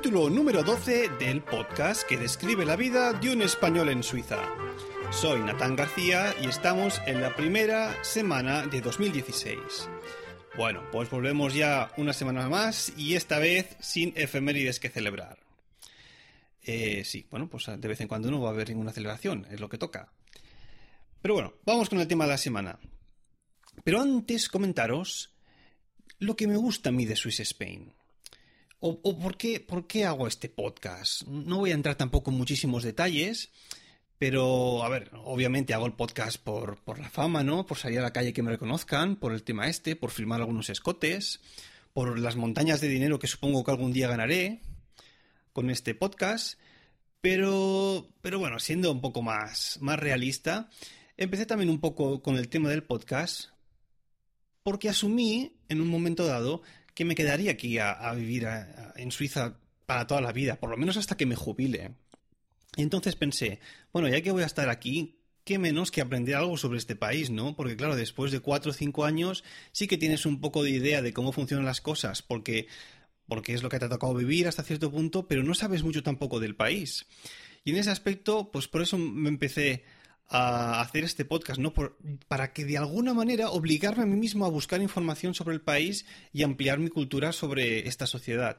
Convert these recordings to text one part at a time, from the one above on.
capítulo número 12 del podcast que describe la vida de un español en Suiza. Soy Natán García y estamos en la primera semana de 2016. Bueno, pues volvemos ya una semana más y esta vez sin efemérides que celebrar. Eh, sí, bueno, pues de vez en cuando no va a haber ninguna celebración, es lo que toca. Pero bueno, vamos con el tema de la semana. Pero antes comentaros lo que me gusta a mí de Swiss Spain. O, por, qué, por, qué, hago este podcast. No voy a entrar tampoco en muchísimos detalles, pero, a ver, obviamente hago el podcast por, por la fama, ¿no? Por salir a la calle que me reconozcan, por el tema este, por filmar algunos escotes, por las montañas de dinero que supongo que algún día ganaré con este podcast. Pero, pero bueno, siendo un poco más, más realista, empecé también un poco con el tema del podcast porque asumí en un momento dado que me quedaría aquí a, vivir en Suiza para toda la vida, por lo menos hasta que me jubile. Entonces pensé, bueno, ya que voy a estar aquí, qué menos que aprender algo sobre este país, ¿no? Porque claro, después de cuatro o cinco años sí que tienes un poco de idea de cómo funcionan las cosas, porque, porque es lo que te ha tocado vivir hasta cierto punto, pero no sabes mucho tampoco del país. Y en ese aspecto, pues por eso me empecé a hacer este podcast, ¿no? para que de alguna manera obligarme a mí mismo a buscar información sobre el país y ampliar mi cultura sobre esta sociedad.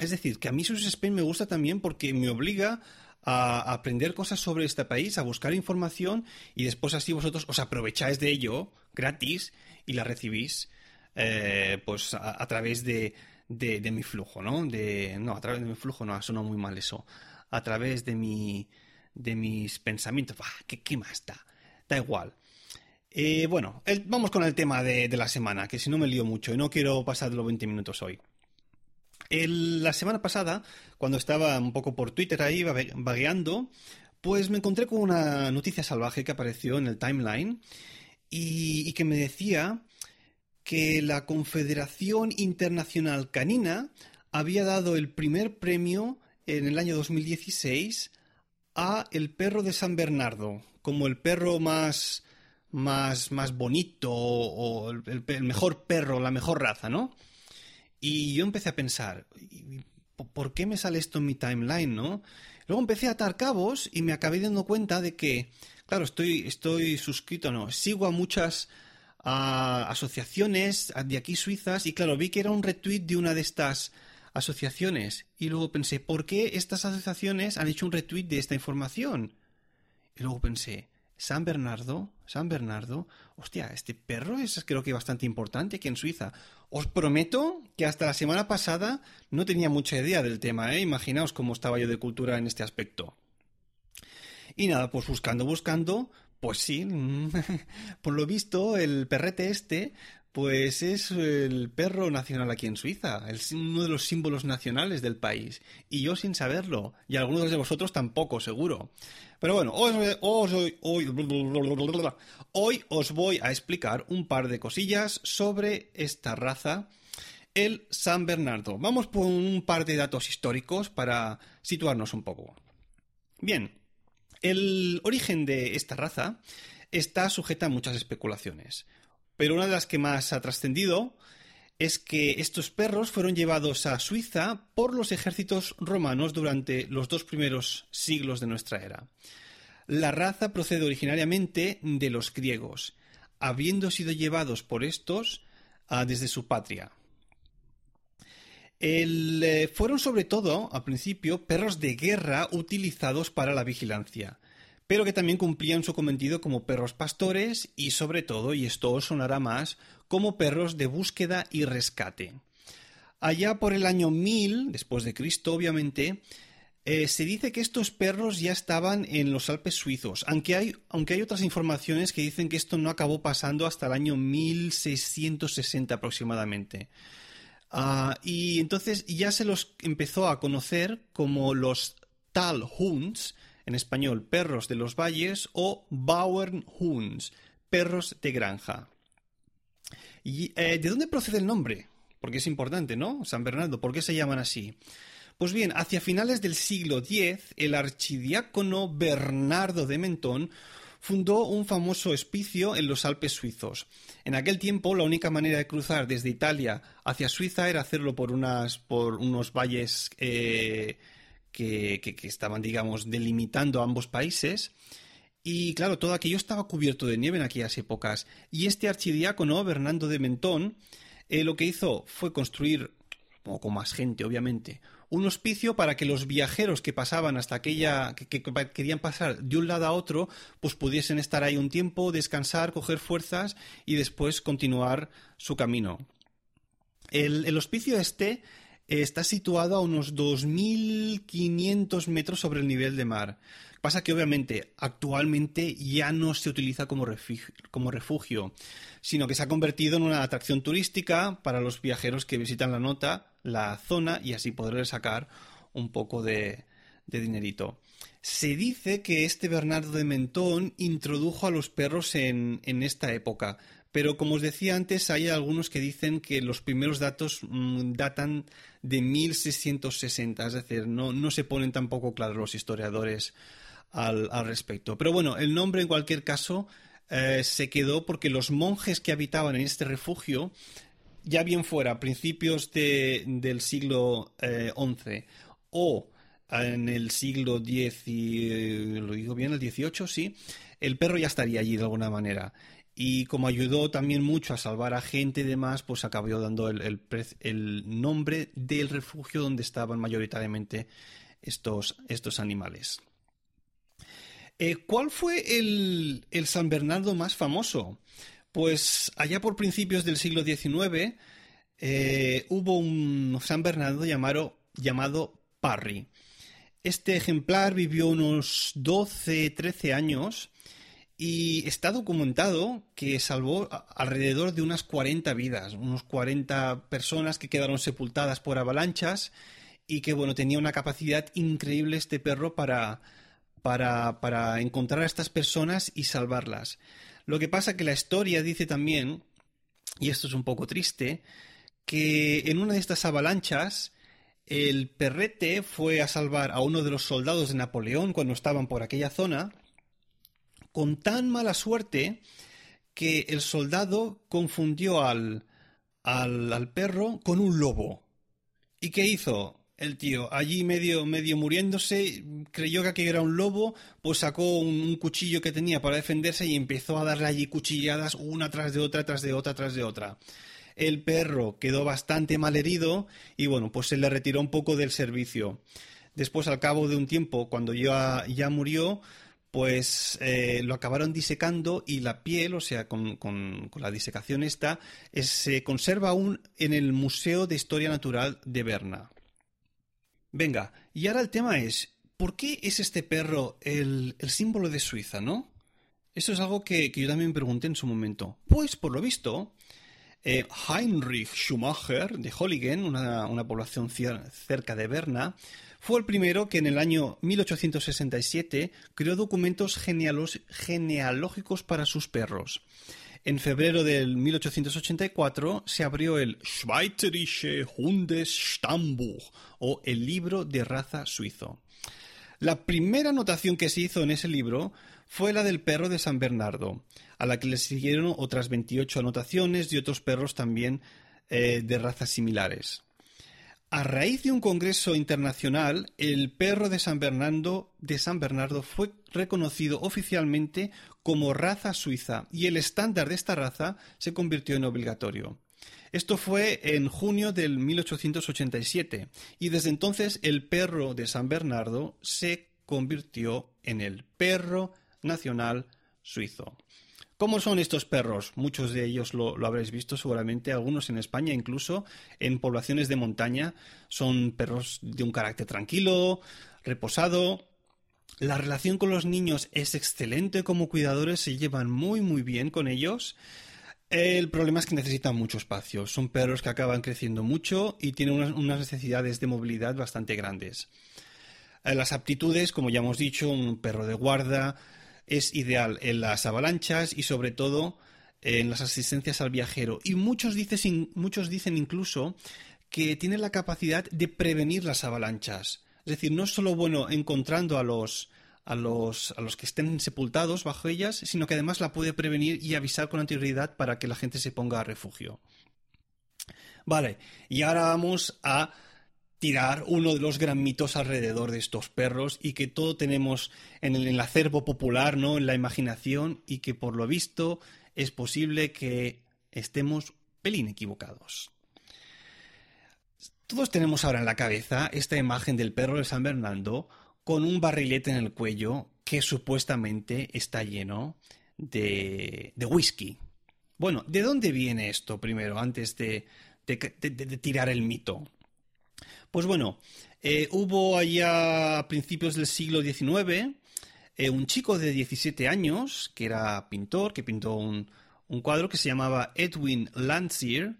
Es decir, que a mí Sus Spain me gusta también porque me obliga a aprender cosas sobre este país, a buscar información y después así vosotros os aprovecháis de ello gratis y la recibís eh, pues a, través de, de, mi flujo, ¿no? De, no, a través de mi flujo no, suena muy mal eso. A través de mi, de mis pensamientos. ¿qué, más da? Da igual. Eh, bueno, vamos con el tema de, la semana, que si no me lío mucho y no quiero pasar de los 20 minutos hoy. La semana pasada, cuando estaba un poco por Twitter ahí vagueando, pues me encontré con una noticia salvaje que apareció en el timeline y, que me decía que la Confederación Internacional Canina había dado el primer premio en el año 2016 a el perro de San Bernardo como el perro más más, más bonito o el, mejor perro, la mejor raza, ¿no? Y yo empecé a pensar, ¿por qué me sale esto en mi timeline, no? Luego empecé a atar cabos y me acabé dando cuenta de que, claro, estoy, estoy suscrito, no, sigo a muchas asociaciones de aquí suizas y claro, vi que era un retweet de una de estas asociaciones. Y luego pensé, ¿por qué estas asociaciones han hecho un retweet de esta información? Y luego pensé, San Bernardo, San Bernardo, hostia, este perro es creo que bastante importante aquí en Suiza. Os prometo que hasta la semana pasada no tenía mucha idea del tema, ¿eh? Imaginaos cómo estaba yo de cultura en este aspecto. Y nada, pues buscando, buscando, pues sí, por lo visto el perrete este pues es el perro nacional aquí en Suiza, es uno de los símbolos nacionales del país. Y yo sin saberlo, y algunos de vosotros tampoco, seguro. Pero bueno, hoy, hoy os voy a explicar un par de cosillas sobre esta raza, el San Bernardo. Vamos por un par de datos históricos para situarnos un poco. Bien, el origen de esta raza está sujeta a muchas especulaciones pero una de las que más ha trascendido es que estos perros fueron llevados a Suiza por los ejércitos romanos durante los dos primeros siglos de nuestra era. La raza procede originariamente de los griegos, habiendo sido llevados por estos ah, desde su patria. Eh, fueron sobre todo, al principio, perros de guerra utilizados para la vigilancia pero que también cumplían su cometido como perros pastores y sobre todo, y esto os sonará más, como perros de búsqueda y rescate. Allá por el año 1000, después de Cristo, obviamente, eh, se dice que estos perros ya estaban en los Alpes suizos, aunque hay, aunque hay otras informaciones que dicen que esto no acabó pasando hasta el año 1660 aproximadamente. Ah, y entonces ya se los empezó a conocer como los Talhunds, en español perros de los valles o Bauernhunds, perros de granja. ¿Y eh, de dónde procede el nombre? Porque es importante, ¿no? San Bernardo, ¿por qué se llaman así? Pues bien, hacia finales del siglo X, el archidiácono Bernardo de Mentón fundó un famoso hospicio en los Alpes suizos. En aquel tiempo, la única manera de cruzar desde Italia hacia Suiza era hacerlo por, unas, por unos valles eh, que, que, estaban, digamos, delimitando ambos países. Y claro, todo aquello estaba cubierto de nieve en aquellas épocas. Y este archidiácono, Bernardo de Mentón, eh, lo que hizo fue construir, como con más gente, obviamente, un hospicio para que los viajeros que pasaban hasta aquella, que, querían pasar de un lado a otro, pues pudiesen estar ahí un tiempo, descansar, coger fuerzas y después continuar su camino. El, el hospicio este está situado a unos 2.500 metros sobre el nivel de mar. Pasa que obviamente actualmente ya no se utiliza como refugio, como refugio, sino que se ha convertido en una atracción turística para los viajeros que visitan la nota, la zona y así poder sacar un poco de, de dinerito. Se dice que este Bernardo de Mentón introdujo a los perros en, en esta época, pero como os decía antes, hay algunos que dicen que los primeros datos mm, datan de 1660, es decir, no, no se ponen tampoco claros los historiadores al, respecto. Pero bueno, el nombre en cualquier caso eh, se quedó porque los monjes que habitaban en este refugio, ya bien fuera a principios del siglo XI eh, o en el siglo X y lo digo bien, el XVIII, sí, el perro ya estaría allí de alguna manera. Y como ayudó también mucho a salvar a gente y demás, pues acabó dando el, nombre del refugio donde estaban mayoritariamente estos, animales. Eh, ¿Cuál fue el, San Bernardo más famoso? Pues allá por principios del siglo XIX eh, hubo un San Bernardo llamado, llamado Parry. Este ejemplar vivió unos 12, 13 años y está documentado que salvó alrededor de unas 40 vidas, unos 40 personas que quedaron sepultadas por avalanchas y que bueno, tenía una capacidad increíble este perro para, para, para encontrar a estas personas y salvarlas. Lo que pasa que la historia dice también, y esto es un poco triste, que en una de estas avalanchas el perrete fue a salvar a uno de los soldados de Napoleón cuando estaban por aquella zona con tan mala suerte que el soldado confundió al, al, perro con un lobo. ¿Y qué hizo? El tío, allí medio, medio muriéndose, creyó que aquello era un lobo, pues sacó un, cuchillo que tenía para defenderse y empezó a darle allí cuchilladas una tras de otra, tras de otra, tras de otra. El perro quedó bastante mal herido y bueno, pues se le retiró un poco del servicio. Después, al cabo de un tiempo, cuando ya, ya murió, pues eh, lo acabaron disecando y la piel, o sea, con, la disecación esta, se conserva aún en el Museo de Historia Natural de Berna. Venga, y ahora el tema es, ¿por qué es este perro el, símbolo de Suiza, no? Eso es algo que, yo también pregunté en su momento. Pues, por lo visto, eh, Heinrich Schumacher de Holligen, una, una población cerca de Berna, fue el primero que en el año 1867 creó documentos genealógicos para sus perros. En febrero del 1884 se abrió el Schweizerische Hundesstammbuch o el libro de raza suizo. La primera anotación que se hizo en ese libro fue la del perro de San Bernardo, a la que le siguieron otras 28 anotaciones de otros perros también eh, de razas similares. A raíz de un congreso internacional, el perro de San Bernardo, de San Bernardo fue reconocido oficialmente como raza suiza y el estándar de esta raza se convirtió en obligatorio. Esto fue en junio del 1887 y desde entonces el perro de San Bernardo se convirtió en el perro nacional suizo. ¿Cómo son estos perros? Muchos de ellos lo, habréis visto seguramente, algunos en España, incluso en poblaciones de montaña. Son perros de un carácter tranquilo, reposado. La relación con los niños es excelente como cuidadores, se llevan muy muy bien con ellos. El problema es que necesitan mucho espacio. Son perros que acaban creciendo mucho y tienen unas necesidades de movilidad bastante grandes. Eh, las aptitudes, como ya hemos dicho, un perro de guarda, es ideal en las avalanchas y sobre todo en las asistencias al viajero. Y muchos dicen, muchos dicen incluso que tiene la capacidad de prevenir las avalanchas. Es decir, no es solo bueno encontrando a los, a los, a los que estén sepultados bajo ellas, sino que además la puede prevenir y avisar con anterioridad para que la gente se ponga a refugio. Vale, y ahora vamos a tirar uno de los gran mitos alrededor de estos perros y que todo tenemos en el, acervo popular, ¿no? En la imaginación y que por lo visto es posible que estemos pelín equivocados. Todos tenemos ahora en la cabeza esta imagen del perro de San Bernardo con un barrilete en el cuello que supuestamente está lleno de, de whisky. Bueno, ¿de dónde viene esto primero, antes de, de tirar el mito? Pues bueno, eh, hubo allá a principios del siglo XIX eh, un chico de 17 años, que era pintor, que pintó un, cuadro que se llamaba Edwin Landseer,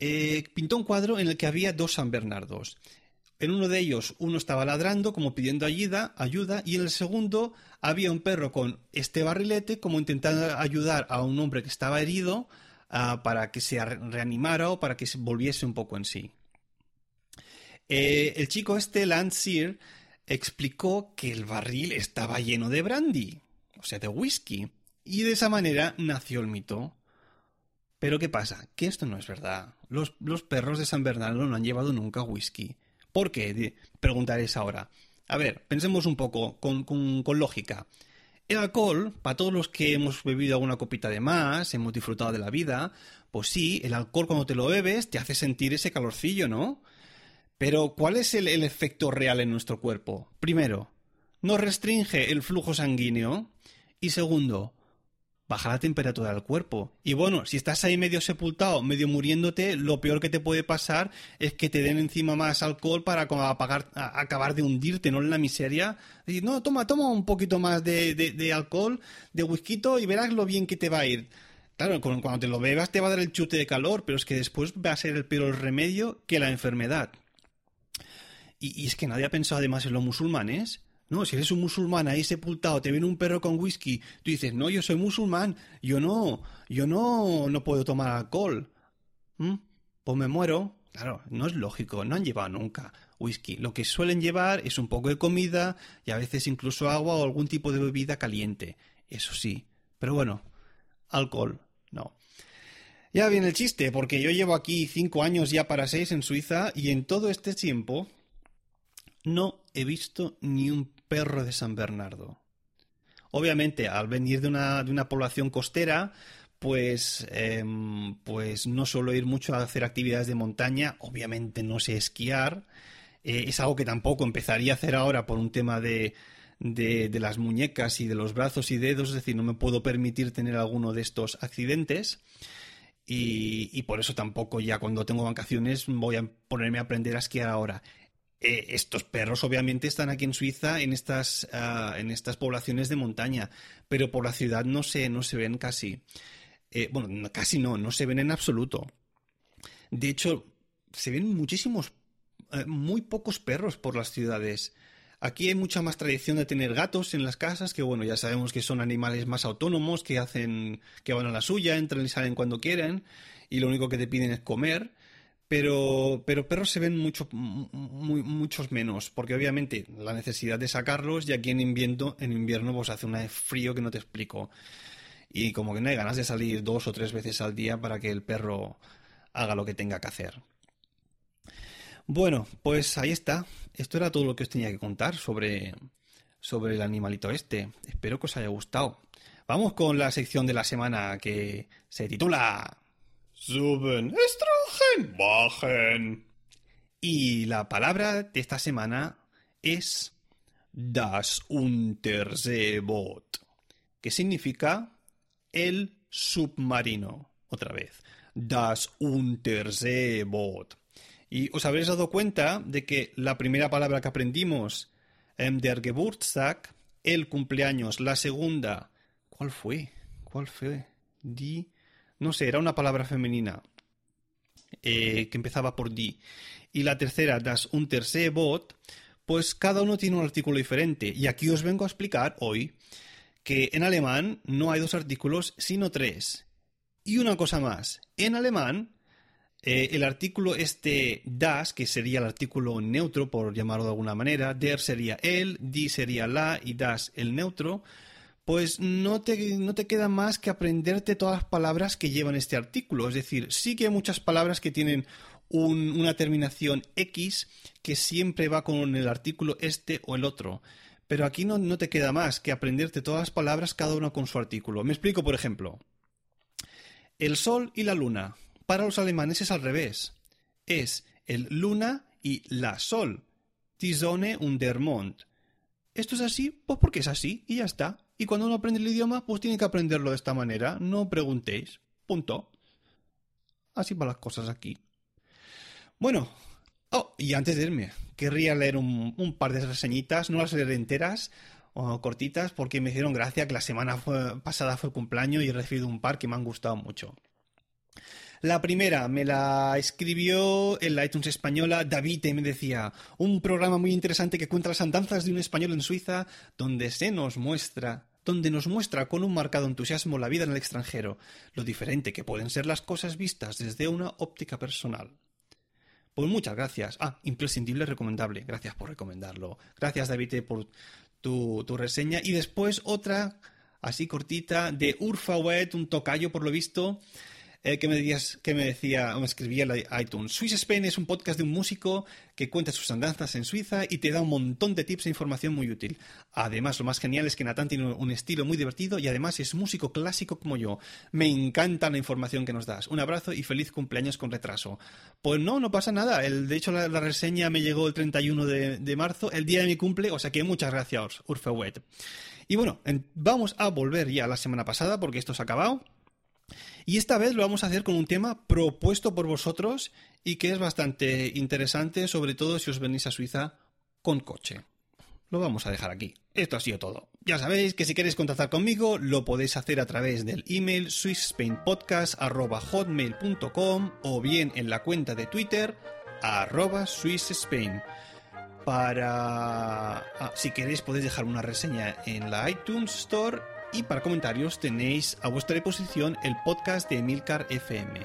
eh, pintó un cuadro en el que había dos San Bernardos. En uno de ellos uno estaba ladrando como pidiendo ayuda, ayuda y en el segundo había un perro con este barrilete como intentando ayudar a un hombre que estaba herido ah, para que se reanimara o para que se volviese un poco en sí. Eh, el chico este, Landseer, explicó que el barril estaba lleno de brandy, o sea, de whisky, y de esa manera nació el mito. Pero ¿qué pasa? Que esto no es verdad. Los, perros de San Bernardo no han llevado nunca whisky. ¿Por qué? Preguntaréis ahora. A ver, pensemos un poco con, con lógica. El alcohol, para todos los que hemos bebido alguna copita de más, hemos disfrutado de la vida, pues sí, el alcohol cuando te lo bebes te hace sentir ese calorcillo, ¿no? Pero, ¿cuál es el, efecto real en nuestro cuerpo? Primero, no restringe el flujo sanguíneo. Y segundo, baja la temperatura del cuerpo. Y bueno, si estás ahí medio sepultado, medio muriéndote, lo peor que te puede pasar es que te den encima más alcohol para acabar de hundirte, ¿no? En la miseria. Decir, no, toma, toma un poquito más de, alcohol, de whisky y verás lo bien que te va a ir. Claro, cuando te lo bebas te va a dar el chute de calor, pero es que después va a ser el peor remedio que la enfermedad. Y, es que nadie ha pensado además en los musulmanes. No, si eres un musulmán ahí sepultado, te viene un perro con whisky, tú dices, no, yo soy musulmán, yo no, yo no, no puedo tomar alcohol. ¿Mm? Pues me muero. Claro, no es lógico, no han llevado nunca whisky. Lo que suelen llevar es un poco de comida y a veces incluso agua o algún tipo de bebida caliente. Eso sí. Pero bueno, alcohol, no. Ya viene el chiste, porque yo llevo aquí cinco años ya para seis en Suiza y en todo este tiempo no he visto ni un perro de San Bernardo. Obviamente, al venir de una, de una población costera, pues, em, pues no suelo ir mucho a hacer actividades de montaña, obviamente no sé esquiar, eh, es algo que tampoco empezaría a hacer ahora por un tema de, de, las muñecas y de los brazos y dedos, es decir, no me puedo permitir tener alguno de estos accidentes. Y, y por eso tampoco ya cuando tengo vacaciones voy a ponerme a aprender a esquiar ahora. Eh, estos perros obviamente están aquí en Suiza en estas, ah, en estas poblaciones de montaña, pero por la ciudad no se, no se ven casi. Eh, bueno, casi no, no se ven en absoluto. De hecho, se ven muchísimos, eh, muy pocos perros por las ciudades. Aquí hay mucha más tradición de tener gatos en las casas, que bueno, ya sabemos que son animales más autónomos, que hacen, que van a la suya, entran y salen cuando quieren, y lo único que te piden es comer pero, pero perros se ven mucho, muy, muchos menos, porque obviamente la necesidad de sacarlos y aquí en invierno, en invierno pues hace un frío que no te explico. Y como que no hay ganas de salir dos o tres veces al día para que el perro haga lo que tenga que hacer. Bueno, pues ahí está. Esto era todo lo que os tenía que contar sobre, sobre el animalito este. Espero que os haya gustado. Vamos con la sección de la semana que se titula Suben, estrogen, bajen. Y la palabra de esta semana es das Unterseeboot, que significa el submarino. Otra vez, das Unterseeboot. Y os habréis dado cuenta de que la primera palabra que aprendimos, en der Geburtstag, el cumpleaños, la segunda, ¿cuál fue? ¿Cuál fue? Die no sé, era una palabra femenina eh, que empezaba por di. Y la tercera, das Unterseebot, pues cada uno tiene un artículo diferente. Y aquí os vengo a explicar hoy que en alemán no hay dos artículos, sino tres. Y una cosa más, en alemán eh, el artículo este das, que sería el artículo neutro, por llamarlo de alguna manera, der sería el, di sería la y das el neutro, pues no te, no te queda más que aprenderte todas las palabras que llevan este artículo. Es decir, sí que hay muchas palabras que tienen una terminación X que siempre va con el artículo este o el otro. Pero aquí no, no te queda más que aprenderte todas las palabras, cada una con su artículo. Me explico, por ejemplo. El sol y la luna. Para los alemanes es al revés. Es el luna y la sol. Die Sonne und der Mond. Esto es así, pues porque es así y ya está. Y cuando uno aprende el idioma, pues tiene que aprenderlo de esta manera. No preguntéis. Punto. Así van las cosas aquí. Bueno, oh, y antes de irme, querría leer un, par de reseñitas, no las leeré enteras o cortitas, porque me hicieron gracia que la semana pasada fue cumpleaños y he recibido un par que me han gustado mucho. La primera me la escribió en la iTunes española David y me decía, un programa muy interesante que cuenta las andanzas de un español en Suiza, donde se nos muestra donde nos muestra con un marcado entusiasmo la vida en el extranjero, lo diferente que pueden ser las cosas vistas desde una óptica personal. Pues muchas gracias. Ah, imprescindible, recomendable. Gracias por recomendarlo. Gracias, David, por tu, tu reseña. Y después otra, así cortita, de Urfawet, un tocayo, por lo visto, eh, que, me decías, que me decía, o me escribía en iTunes. Swiss Spain es un podcast de un músico que cuenta sus andanzas en Suiza y te da un montón de tips e información muy útil. Además, lo más genial es que Natán tiene un estilo muy divertido y además es músico clásico como yo. Me encanta la información que nos das. Un abrazo y feliz cumpleaños con retraso. Pues no, no pasa nada. El, de hecho, la, reseña me llegó el 31 de, de, marzo, el día de mi cumple, o sea que muchas gracias, Urfewet. Y bueno, vamos a volver ya a la semana pasada porque esto se ha acabado. Y esta vez lo vamos a hacer con un tema propuesto por vosotros y que es bastante interesante, sobre todo si os venís a Suiza con coche. Lo vamos a dejar aquí. Esto ha sido todo. Ya sabéis que si queréis contactar conmigo lo podéis hacer a través del email swissspainpodcast.hotmail.com o bien en la cuenta de Twitter arroba swissspain. Para... Ah, si queréis podéis dejar una reseña en la iTunes Store y para comentarios tenéis a vuestra disposición el podcast de Emilcar FM.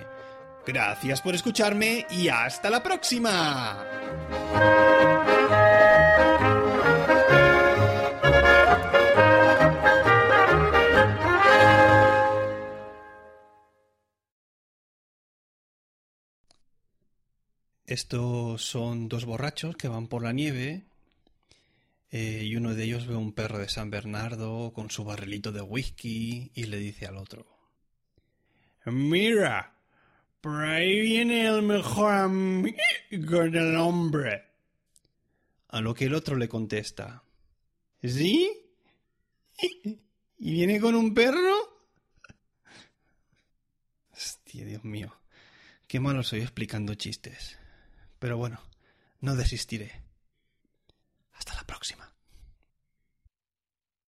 Gracias por escucharme y hasta la próxima. Estos son dos borrachos que van por la nieve eh, y uno de ellos ve un perro de San Bernardo con su barrilito de whisky y le dice al otro: Mira, por ahí viene el mejor amigo del hombre. A lo que el otro le contesta: ¿Sí? ¿Y viene con un perro? Dios mío. Qué malo soy explicando chistes. Pero bueno, no desistiré. Hasta la próxima.